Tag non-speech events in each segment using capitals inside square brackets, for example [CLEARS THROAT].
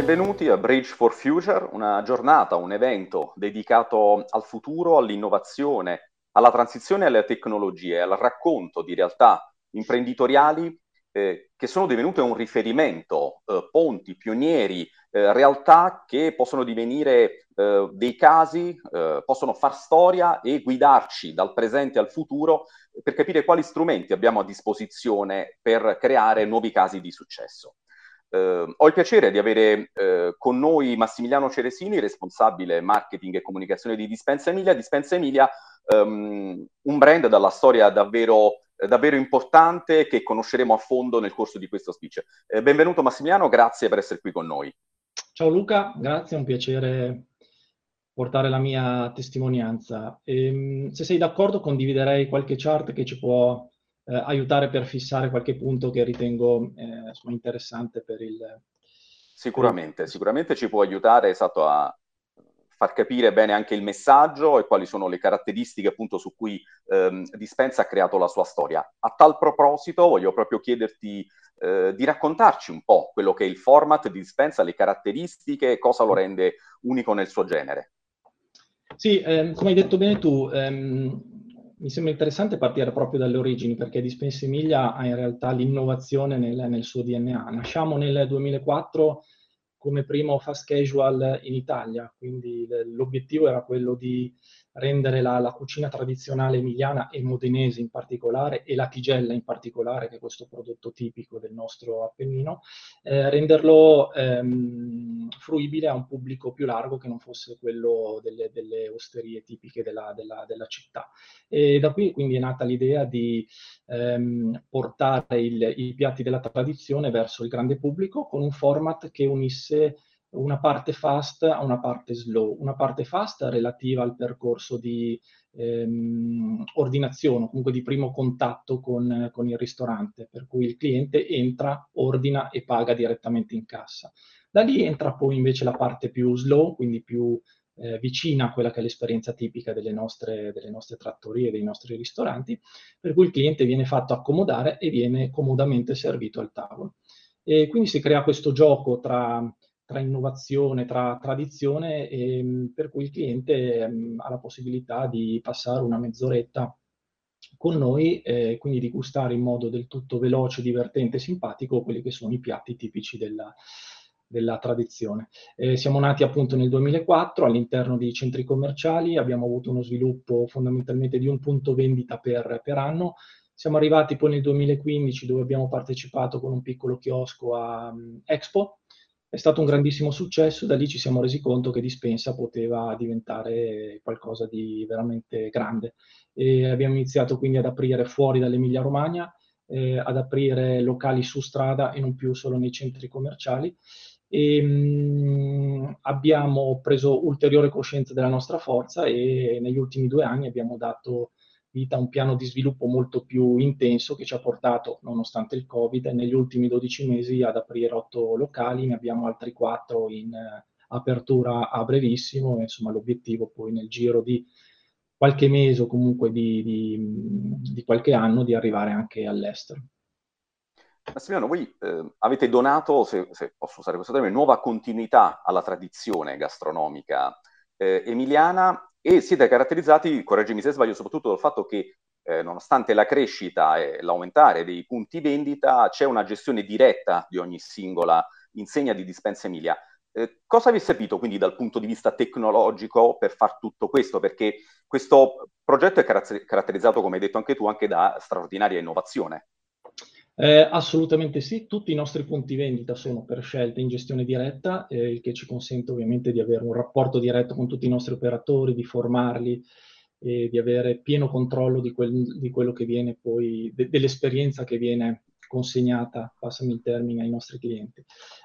Benvenuti a Bridge for Future, una giornata, un evento dedicato al futuro, all'innovazione, alla transizione alle tecnologie, al racconto di realtà imprenditoriali eh, che sono divenute un riferimento, eh, ponti, pionieri, eh, realtà che possono divenire eh, dei casi, eh, possono far storia e guidarci dal presente al futuro per capire quali strumenti abbiamo a disposizione per creare nuovi casi di successo. Uh, ho il piacere di avere uh, con noi Massimiliano Ceresini, responsabile marketing e comunicazione di Dispensa Emilia. Dispensa Emilia, um, un brand dalla storia davvero, davvero, importante che conosceremo a fondo nel corso di questo speech. Uh, benvenuto Massimiliano, grazie per essere qui con noi. Ciao Luca, grazie, è un piacere portare la mia testimonianza. E, ehm, se sei d'accordo condividerei qualche chart che ci può eh, aiutare per fissare qualche punto che ritengo eh, interessante per il... Sicuramente, sicuramente ci può aiutare esatto, a far capire bene anche il messaggio e quali sono le caratteristiche appunto su cui ehm, Dispensa ha creato la sua storia. A tal proposito voglio proprio chiederti eh, di raccontarci un po' quello che è il format di Dispensa, le caratteristiche, cosa lo rende unico nel suo genere. Sì, ehm, come hai detto bene tu, ehm, mi sembra interessante partire proprio dalle origini, perché Dispensa Emilia ha in realtà l'innovazione nel, nel suo DNA. Nasciamo nel 2004 come primo fast casual in Italia, quindi l'obiettivo era quello di rendere la, la, cucina tradizionale emiliana e modenese in particolare, e la tigella in particolare, che è questo prodotto tipico del nostro Appennino, eh, renderlo ehm, fruibile a un pubblico più largo che non fosse quello delle, delle osterie tipiche della, della, della, città. E da qui quindi è nata l'idea di ehm, portare il, i piatti della tradizione verso il grande pubblico con un format che unisse una parte fast a una parte slow. Una parte fast relativa al percorso di ehm, ordinazione, comunque di primo contatto con, con, il ristorante, per cui il cliente entra, ordina e paga direttamente in cassa. Da lì entra poi invece la parte più slow, quindi più eh, vicina a quella che è l'esperienza tipica delle nostre, delle nostre trattorie, dei nostri ristoranti, per cui il cliente viene fatto accomodare e viene comodamente servito al tavolo. E quindi si crea questo gioco tra tra innovazione, tra tradizione, e, ehm, per cui il cliente mh, ha la possibilità di passare una mezz'oretta con noi, eh, quindi di gustare in modo del tutto veloce, divertente e simpatico quelli che sono i piatti tipici della, della tradizione. Eh, siamo nati appunto nel 2004 all'interno di centri commerciali, abbiamo avuto uno sviluppo fondamentalmente di un punto vendita per, per anno, siamo arrivati poi nel 2015 dove abbiamo partecipato con un piccolo chiosco a um, Expo, è stato un grandissimo successo, da lì ci siamo resi conto che Dispensa poteva diventare qualcosa di veramente grande. E abbiamo iniziato quindi ad aprire fuori dall'Emilia Romagna, eh, ad aprire locali su strada e non più solo nei centri commerciali. E, mh, mm, abbiamo preso ulteriore coscienza della nostra forza e negli ultimi due anni abbiamo dato vita un piano di sviluppo molto più intenso che ci ha portato, nonostante il Covid, negli ultimi 12 mesi ad aprire otto locali, ne abbiamo altri quattro in uh, apertura a brevissimo, insomma l'obiettivo poi nel giro di qualche mese o comunque di, di, di qualche anno di arrivare anche all'estero. Massimiliano, voi eh, avete donato, se, se, posso usare questo termine, nuova continuità alla tradizione gastronomica eh, emiliana e siete caratterizzati, correggimi se sbaglio, soprattutto dal fatto che eh, nonostante la crescita e l'aumentare dei punti vendita, c'è una gestione diretta di ogni singola insegna di Dispensa Emilia. Eh, cosa vi è servito quindi dal punto di vista tecnologico per fare tutto questo? Perché questo progetto è caratterizzato, come hai detto anche tu, anche da straordinaria innovazione. Eh, assolutamente sì, tutti i nostri punti vendita sono per scelta in gestione diretta, eh, il che ci consente ovviamente di avere un rapporto diretto con tutti i nostri operatori, di formarli e di avere pieno controllo di, quel, di quello che viene poi, de, dell'esperienza che viene consegnata, passami il termine, ai nostri clienti.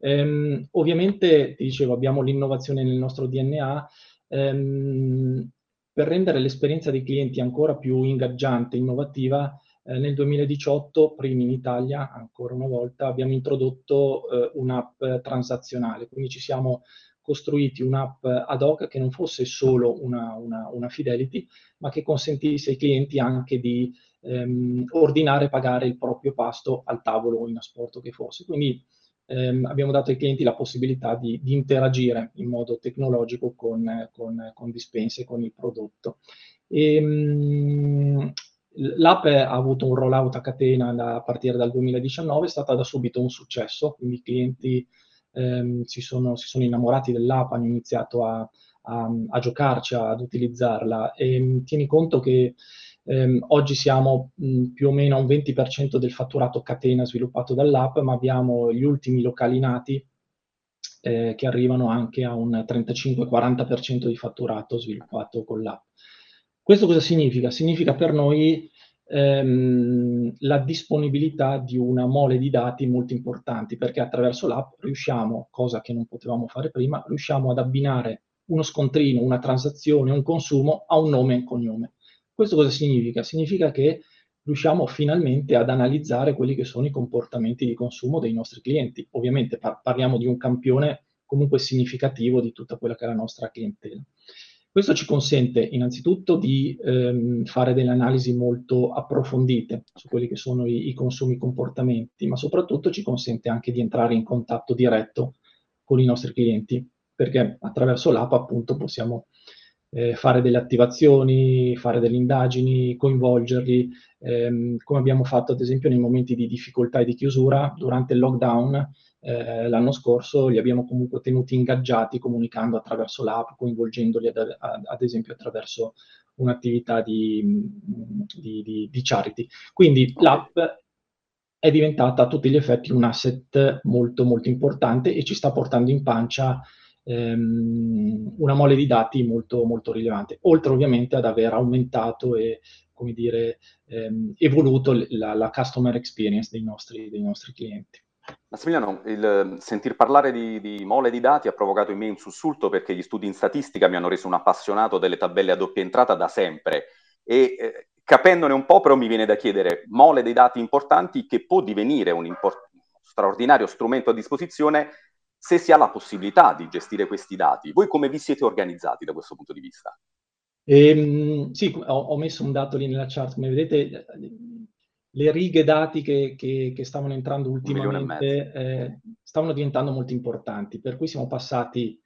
Ehm, ovviamente, ti dicevo, abbiamo l'innovazione nel nostro DNA, ehm, per rendere l'esperienza dei clienti ancora più ingaggiante, innovativa, eh, nel 2018, primi in Italia, ancora una volta, abbiamo introdotto eh, un'app transazionale, quindi ci siamo costruiti un'app ad hoc che non fosse solo una, una, una fidelity, ma che consentisse ai clienti anche di ehm, ordinare e pagare il proprio pasto al tavolo o in asporto che fosse. Quindi ehm, abbiamo dato ai clienti la possibilità di, di interagire in modo tecnologico con, con, con dispense, con il prodotto. E, mh, L'app ha avuto un rollout a catena da, a partire dal 2019, è stata da subito un successo, quindi i clienti ehm, si, sono, si, sono, innamorati dell'app, hanno iniziato a, a, a giocarci, ad utilizzarla. E, tieni conto che ehm, oggi siamo mh, più o meno a un 20% del fatturato catena sviluppato dall'app, ma abbiamo gli ultimi locali nati eh, che arrivano anche a un 35-40% di fatturato sviluppato con l'app. Questo cosa significa? Significa per noi ehm, la disponibilità di una mole di dati molto importanti, perché attraverso l'app riusciamo, cosa che non potevamo fare prima, riusciamo ad abbinare uno scontrino, una transazione, un consumo a un nome e un cognome. Questo cosa significa? Significa che riusciamo finalmente ad analizzare quelli che sono i comportamenti di consumo dei nostri clienti. Ovviamente par- parliamo di un campione comunque significativo di tutta quella che è la nostra clientela. Questo ci consente innanzitutto di ehm, fare delle analisi molto approfondite su quelli che sono i, i consumi comportamenti, ma soprattutto ci consente anche di entrare in contatto diretto con i nostri clienti, perché attraverso l'app appunto possiamo eh, fare delle attivazioni, fare delle indagini, coinvolgerli, ehm, come abbiamo fatto ad esempio nei momenti di difficoltà e di chiusura durante il lockdown eh, l'anno scorso li abbiamo comunque tenuti ingaggiati comunicando attraverso l'app, coinvolgendoli ad, ad, esempio attraverso un'attività di, di, di, di charity. Quindi l'app è diventata a tutti gli effetti un asset molto molto importante e ci sta portando in pancia ehm, una mole di dati molto molto rilevante, oltre ovviamente ad aver aumentato e come dire ehm, evoluto la, la, customer experience dei nostri, dei nostri clienti. Massimiliano, il sentir parlare di, di, mole di dati ha provocato in me un sussulto perché gli studi in statistica mi hanno reso un appassionato delle tabelle a doppia entrata da sempre e eh, capendone un po' però mi viene da chiedere mole dei dati importanti che può divenire un import- straordinario strumento a disposizione se si ha la possibilità di gestire questi dati. Voi come vi siete organizzati da questo punto di vista? Ehm, sì, ho, ho, messo un dato lì nella chart, come vedete le righe dati che, che, che stavano entrando ultimamente eh, stavano diventando molto importanti, per cui siamo passati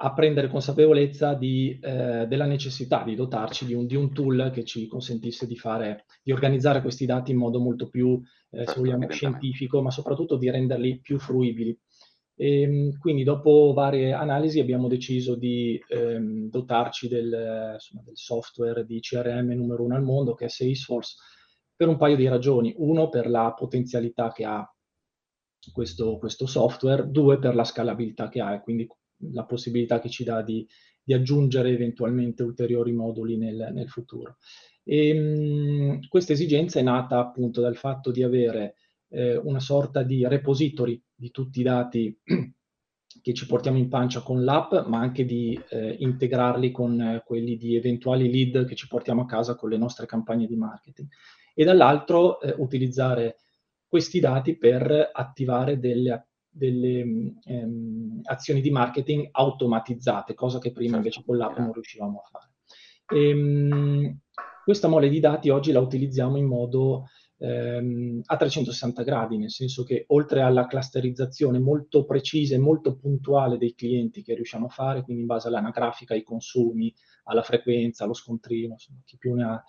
a prendere consapevolezza di, eh, della necessità di dotarci di un, di un, tool che ci consentisse di, fare, di organizzare questi dati in modo molto più, eh, certo, se vogliamo, scientifico, ma soprattutto di renderli più fruibili. E, ehm, quindi dopo varie analisi abbiamo deciso di ehm, dotarci del, insomma, del, software di CRM numero uno al mondo, che è Salesforce, per un paio di ragioni. Uno, per la potenzialità che ha questo, questo software, due, per la scalabilità che ha e quindi la possibilità che ci dà di, di aggiungere eventualmente ulteriori moduli nel, nel futuro. E, mh, questa esigenza è nata appunto dal fatto di avere eh, una sorta di repository di tutti i dati che ci portiamo in pancia con l'app, ma anche di eh, integrarli con eh, quelli di eventuali lead che ci portiamo a casa con le nostre campagne di marketing e dall'altro eh, utilizzare questi dati per attivare delle, delle ehm, azioni di marketing automatizzate, cosa che prima invece con l'app non riuscivamo a fare. E, ehm, questa mole di dati oggi la utilizziamo in modo ehm, a 360 gradi, nel senso che oltre alla clusterizzazione molto precisa e molto puntuale dei clienti che riusciamo a fare, quindi in base all'anagrafica, ai consumi, alla frequenza, allo scontrino, insomma, chi più ne ha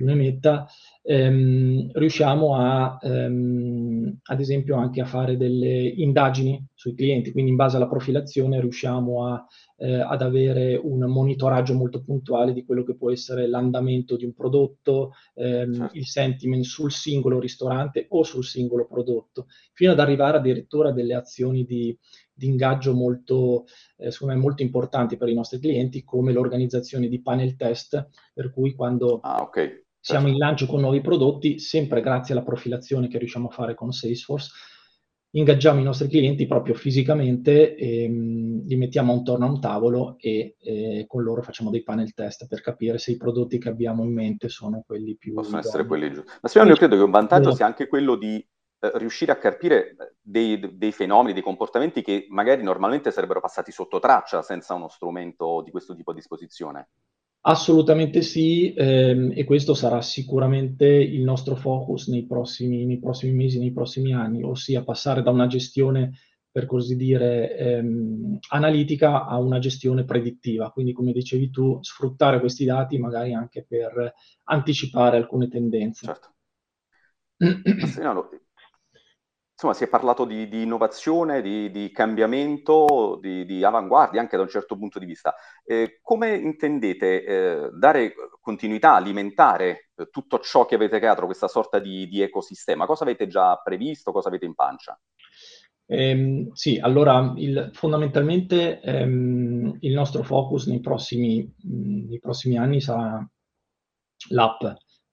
più ne metta, ehm, riusciamo a, ehm, ad esempio anche a fare delle indagini sui clienti, quindi in base alla profilazione riusciamo a, eh, ad avere un monitoraggio molto puntuale di quello che può essere l'andamento di un prodotto, ehm, certo. il sentiment sul singolo ristorante o sul singolo prodotto, fino ad arrivare addirittura a delle azioni di, di ingaggio molto, eh, secondo me, molto importanti per i nostri clienti, come l'organizzazione di panel test, per cui quando ah, okay. Siamo in lancio con nuovi prodotti, sempre grazie alla profilazione che riusciamo a fare con Salesforce. Ingaggiamo i nostri clienti proprio fisicamente, e, um, li mettiamo intorno a un tavolo e, e, con loro facciamo dei panel test per capire se i prodotti che abbiamo in mente sono quelli più... Possono idoni. essere quelli giusti. Ma secondo me io credo che un vantaggio sia anche quello di eh, riuscire a capire dei, dei, fenomeni, dei comportamenti che magari normalmente sarebbero passati sotto traccia senza uno strumento di questo tipo a disposizione. Assolutamente sì, ehm, e questo sarà sicuramente il nostro focus nei prossimi, nei prossimi mesi, nei prossimi anni, ossia passare da una gestione, per così dire, ehm, analitica a una gestione predittiva. Quindi, come dicevi tu, sfruttare questi dati magari anche per anticipare alcune tendenze. Certo. [CLEARS THROAT] insomma, si è parlato di, di innovazione, di, di cambiamento, di, di, avanguardia anche da un certo punto di vista. Eh, come intendete eh, dare continuità, alimentare eh, tutto ciò che avete creato, questa sorta di, ecosistema? Cosa avete già previsto, cosa avete in pancia? Eh, sì, allora il, fondamentalmente ehm, il nostro focus nei prossimi, mh, nei prossimi anni sarà l'app.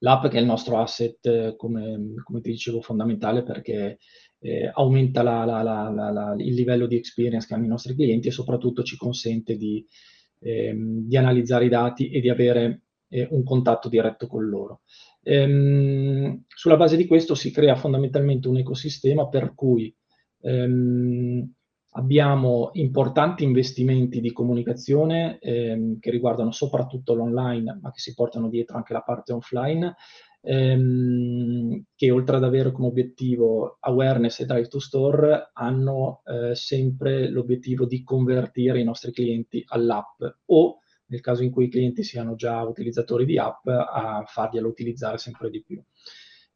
L'app che è il nostro asset, come, come ti dicevo, fondamentale perché eh, aumenta la, la, la, il livello di experience che hanno i nostri clienti e soprattutto ci consente di, ehm, di analizzare i dati e di avere eh, un contatto diretto con loro. Ehm, sulla base di questo si crea fondamentalmente un ecosistema per cui ehm, abbiamo importanti investimenti di comunicazione ehm, che riguardano soprattutto l'online, ma che si portano dietro anche la parte offline, ehm, che oltre ad avere come obiettivo awareness e drive to store, hanno eh, sempre l'obiettivo di convertire i nostri clienti all'app o nel caso in cui i clienti siano già utilizzatori di app, a farglielo utilizzare sempre di più.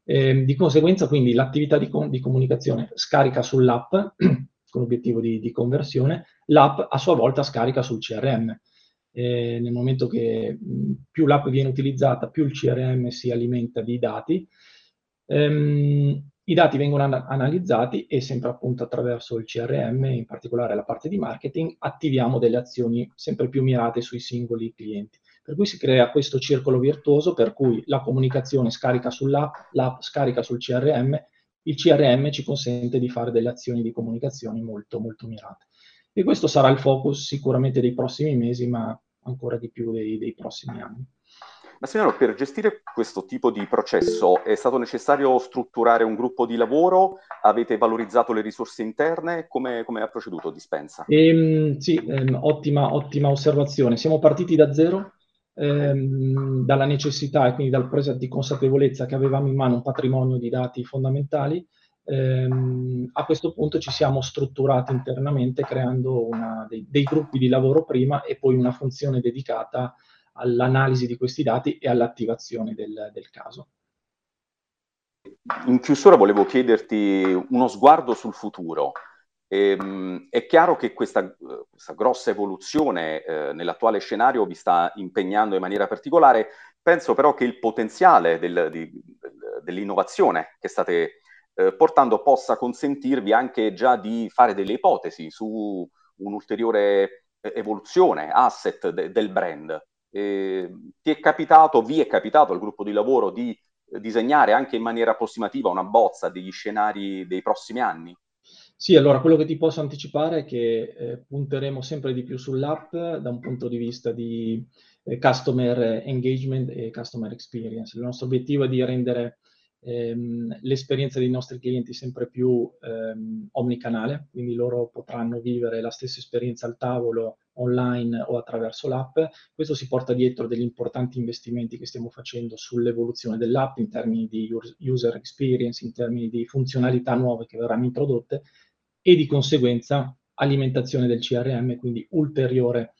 Eh, di conseguenza, quindi, l'attività di, com- di comunicazione scarica sull'app [CLEARS THROAT] con l'obiettivo di, di, conversione, l'app a sua volta scarica sul CRM eh, nel momento che più l'app viene utilizzata, più il CRM si alimenta di dati. Ehm, I dati vengono an- analizzati e sempre appunto attraverso il CRM, in particolare la parte di marketing, attiviamo delle azioni sempre più mirate sui singoli clienti. Per cui si crea questo circolo virtuoso per cui la comunicazione scarica sull'app, l'app scarica sul CRM, il CRM ci consente di fare delle azioni di comunicazione molto molto mirate. E questo sarà il focus sicuramente dei prossimi mesi, ma ancora di più dei, dei prossimi anni. Massimiliano, per gestire questo tipo di processo è stato necessario strutturare un gruppo di lavoro? Avete valorizzato le risorse interne? Come, come ha proceduto Dispensa? Ehm, sì, ehm, ottima, ottima osservazione. Siamo partiti da zero, ehm, dalla necessità e quindi dal presa di consapevolezza che avevamo in mano un patrimonio di dati fondamentali ehm, a questo punto ci siamo strutturati internamente creando una, dei, dei, gruppi di lavoro prima e poi una funzione dedicata all'analisi di questi dati e all'attivazione del, del caso. In chiusura volevo chiederti uno sguardo sul futuro. Ehm, è chiaro che questa, questa grossa evoluzione eh, nell'attuale scenario vi sta impegnando in maniera particolare. Penso però che il potenziale del, di, dell'innovazione che state eh, portando possa consentirvi anche già di fare delle ipotesi su un'ulteriore eh, evoluzione, asset de- del brand. Eh, ti è capitato, vi è capitato al gruppo di lavoro di disegnare anche in maniera approssimativa una bozza degli scenari dei prossimi anni? Sì, allora quello che ti posso anticipare è che eh, punteremo sempre di più sull'app da un punto di vista di eh, customer engagement e customer experience. Il nostro obiettivo è di rendere ehm, l'esperienza dei nostri clienti sempre più ehm, omnicanale, quindi loro potranno vivere la stessa esperienza al tavolo online o attraverso l'app. Questo si porta dietro degli importanti investimenti che stiamo facendo sull'evoluzione dell'app in termini di user experience, in termini di funzionalità nuove che verranno introdotte e di conseguenza alimentazione del CRM, quindi ulteriore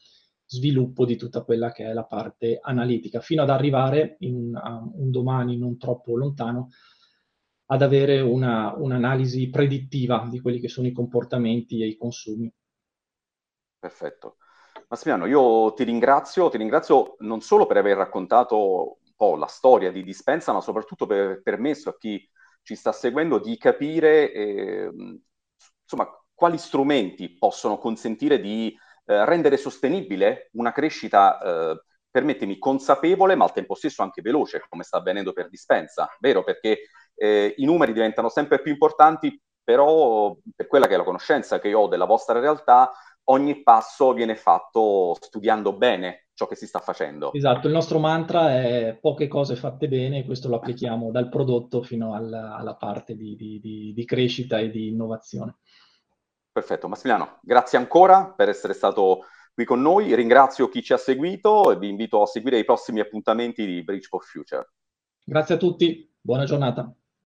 sviluppo di tutta quella che è la parte analitica, fino ad arrivare in un, un domani non troppo lontano ad avere una, un'analisi predittiva di quelli che sono i comportamenti e i consumi. Perfetto. Massimiliano, io ti ringrazio, ti ringrazio non solo per aver raccontato un po' la storia di Dispensa, ma soprattutto per aver permesso a chi ci sta seguendo di capire eh, insomma, quali strumenti possono consentire di eh, rendere sostenibile una crescita, eh, permettimi, consapevole, ma al tempo stesso anche veloce, come sta avvenendo per dispensa, vero? Perché eh, i numeri diventano sempre più importanti, però per quella che è la conoscenza che ho della vostra realtà, ogni passo viene fatto studiando bene ciò che si sta facendo. Esatto, il nostro mantra è poche cose fatte bene e questo lo applichiamo dal prodotto fino alla, alla parte di, di, di, di crescita e di innovazione. Perfetto, Massimiliano, grazie ancora per essere stato qui con noi. Ringrazio chi ci ha seguito e vi invito a seguire i prossimi appuntamenti di Bridge for Future. Grazie a tutti, buona giornata.